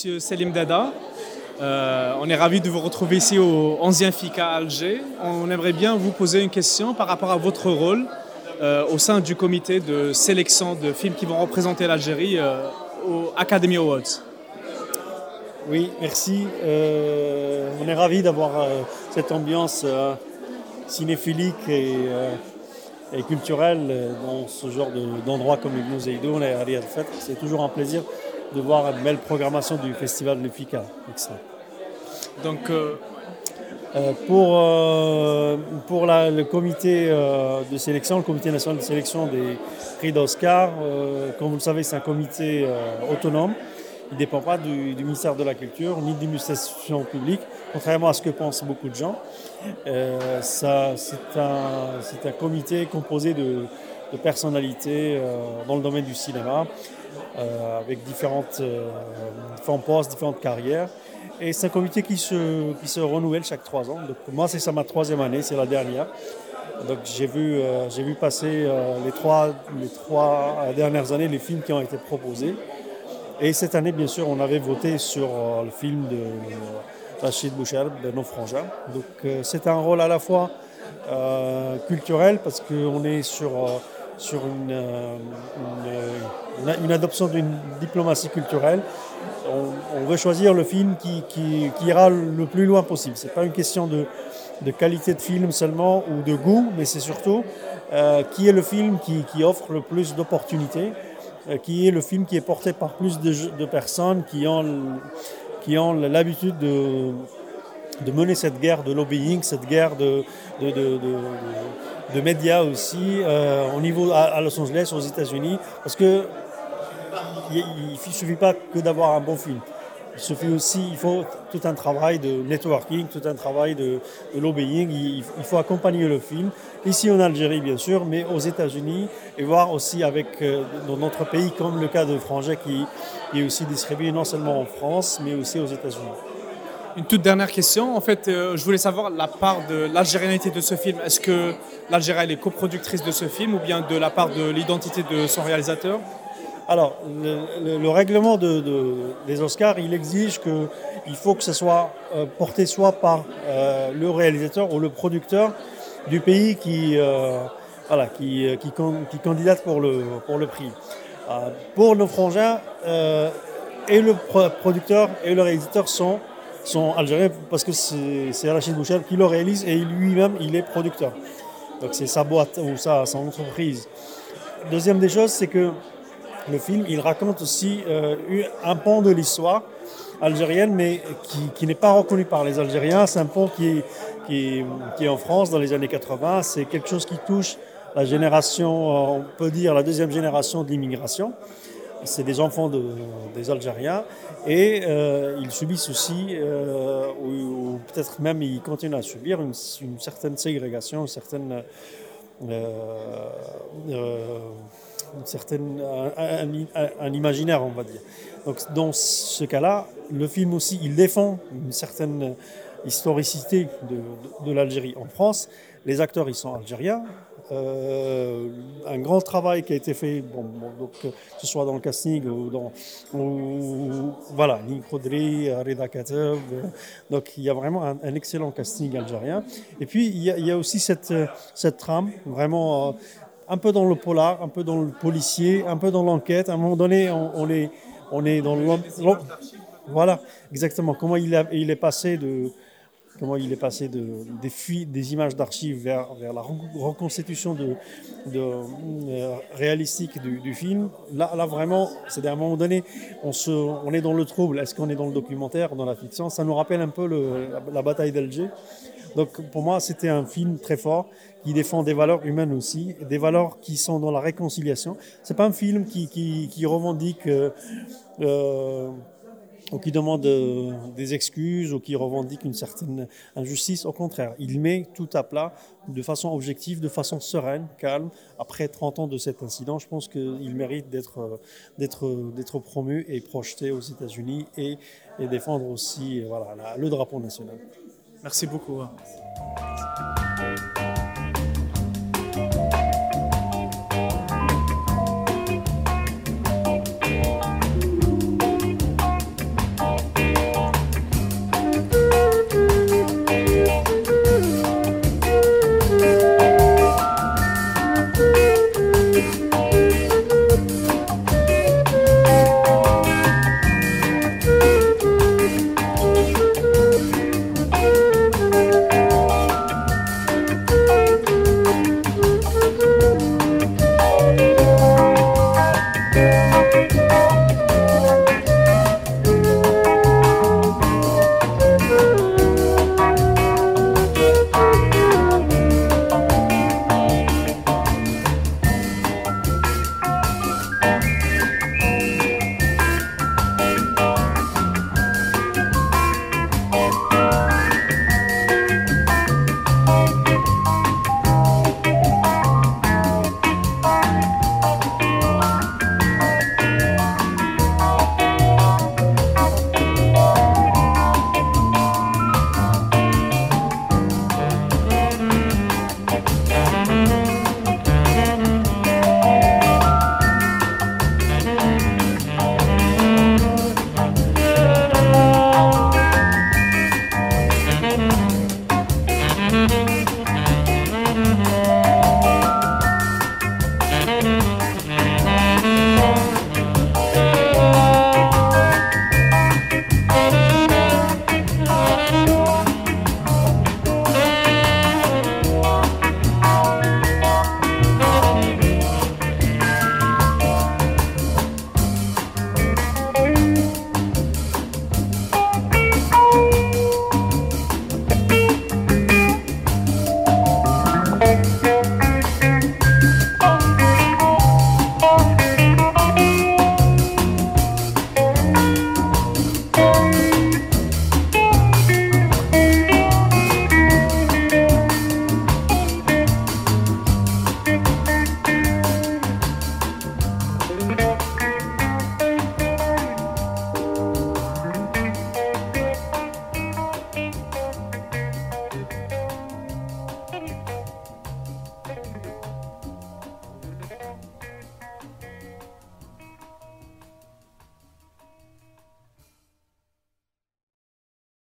Monsieur Selim Dada. Euh, on est ravi de vous retrouver ici au 11e FICA Alger. On aimerait bien vous poser une question par rapport à votre rôle euh, au sein du comité de sélection de films qui vont représenter l'Algérie euh, au Academy Awards. Oui, merci. on est ravi d'avoir cette ambiance cinéphilique et, culturelle dans ce genre d'endroit comme Ibn Zaydou. On est à C'est toujours un plaisir de voir une belle programmation du festival de FICA. Donc, euh, euh, pour, euh, pour le comité de sélection, le comité national de sélection des prix d'Oscar, comme vous le savez, c'est un comité autonome. Il ne dépend pas du, ministère de la Culture ni de l'administration publique, contrairement à ce que pensent beaucoup de gens. c'est un, un, comité composé de, de personnalités dans le domaine du cinéma, avec différentes, différents postes, différentes carrières. Et c'est un comité qui se, qui se renouvelle chaque trois ans. Donc, moi, c'est ça ma troisième année, c'est la dernière. Donc j'ai vu, euh, vu passer euh, les, trois, les trois dernières années les films qui ont été proposés. Et cette année, bien sûr, on avait voté sur euh, le film de Rachid Boucherb, de Nos Frangins. Donc c'est un rôle à la fois culturel parce qu'on est sur sur une, une, adoption d'une diplomatie culturelle. On, veut choisir le film qui, qui, ira le plus loin possible. Ce n'est pas une question de, de, qualité de film seulement ou de goût, mais c'est surtout euh, qui est le film qui, qui offre le plus d'opportunités, euh, qui est le film qui est porté par plus de, de personnes qui ont, qui ont l'habitude de, de mener cette guerre de lobbying, cette guerre de, médias aussi euh, au niveau à, Los Angeles, aux États-Unis, parce que il ne suffit pas que d'avoir un bon film. Il suffit aussi, faut tout un travail de networking, tout un travail de, lobbying. Il, faut accompagner le film. Ici en Algérie, bien sûr, mais aux États-Unis et voir aussi avec euh, dans notre pays, comme le cas de Frangé qui, qui est aussi distribué non seulement en France, mais aussi aux États-Unis. Une toute dernière question. En fait, euh, je voulais savoir la part de l'algérianité de ce film. Est-ce que l'Algérie est coproductrice de ce film ou bien de la part de l'identité de son réalisateur? Alors, le, règlement des Oscars, il exige qu'il faut que ce soit euh, porté soit par euh, le réalisateur ou le producteur du pays qui, voilà, qui, candidate pour le, pour le prix. pour nos frangins, et le producteur et le réalisateur sont sont algériens parce que c'est Rachid Boucher qui le réalise et lui-même il est producteur. Donc c'est sa boîte ou sa, son entreprise. Deuxième des choses, c'est que le film il raconte aussi euh, un pan de l'histoire algérienne mais qui, qui n'est pas reconnu par les Algériens. C'est un pan qui qui, qui est en France dans les années 80. C'est quelque chose qui touche la génération, on peut dire la deuxième génération de l'immigration c'est des enfants des Algériens et euh, ils subissent aussi, euh, ou, peut-être même ils continuent à subir une, certaine ségrégation, une certaine, euh, une certaine un, imaginaire, on va dire. Donc dans ce cas-là, le film aussi, il défend une certaine historicité de, l'Algérie en France. Les acteurs, ils sont algériens, un grand travail qui a été fait, donc, que ce soit dans le casting ou dans. voilà, Nick Rodri, Reda Katev. Donc il y a vraiment un, excellent casting algérien. Et puis il y a, aussi cette, cette trame, vraiment. Euh, un peu dans le polar, un peu dans le policier, un peu dans l'enquête. À un moment donné, on, est, on est dans le. Voilà, exactement. Comment il est passé de, comment il est passé de, des, des images d'archives vers, la reconstitution euh, réalistique du, film. Là, là vraiment, c'est à un moment donné, on, est dans le trouble. Est-ce qu'on est dans le documentaire, dans la fiction? Ça nous rappelle un peu la, bataille d'Alger. Donc pour moi, c'était un film très fort qui défend des valeurs humaines aussi, des valeurs qui sont dans la réconciliation. C'est pas un film qui revendique euh, euh ou qui demande euh, des excuses ou qui revendique une certaine injustice. Au contraire, il met tout à plat de façon objective, de façon sereine, calme. Après 30 ans de cet incident, je pense qu'il mérite d'être, euh, d'être, d'être promu et projeté aux États-Unis et, défendre aussi le drapeau national. Merci beaucoup. Hein.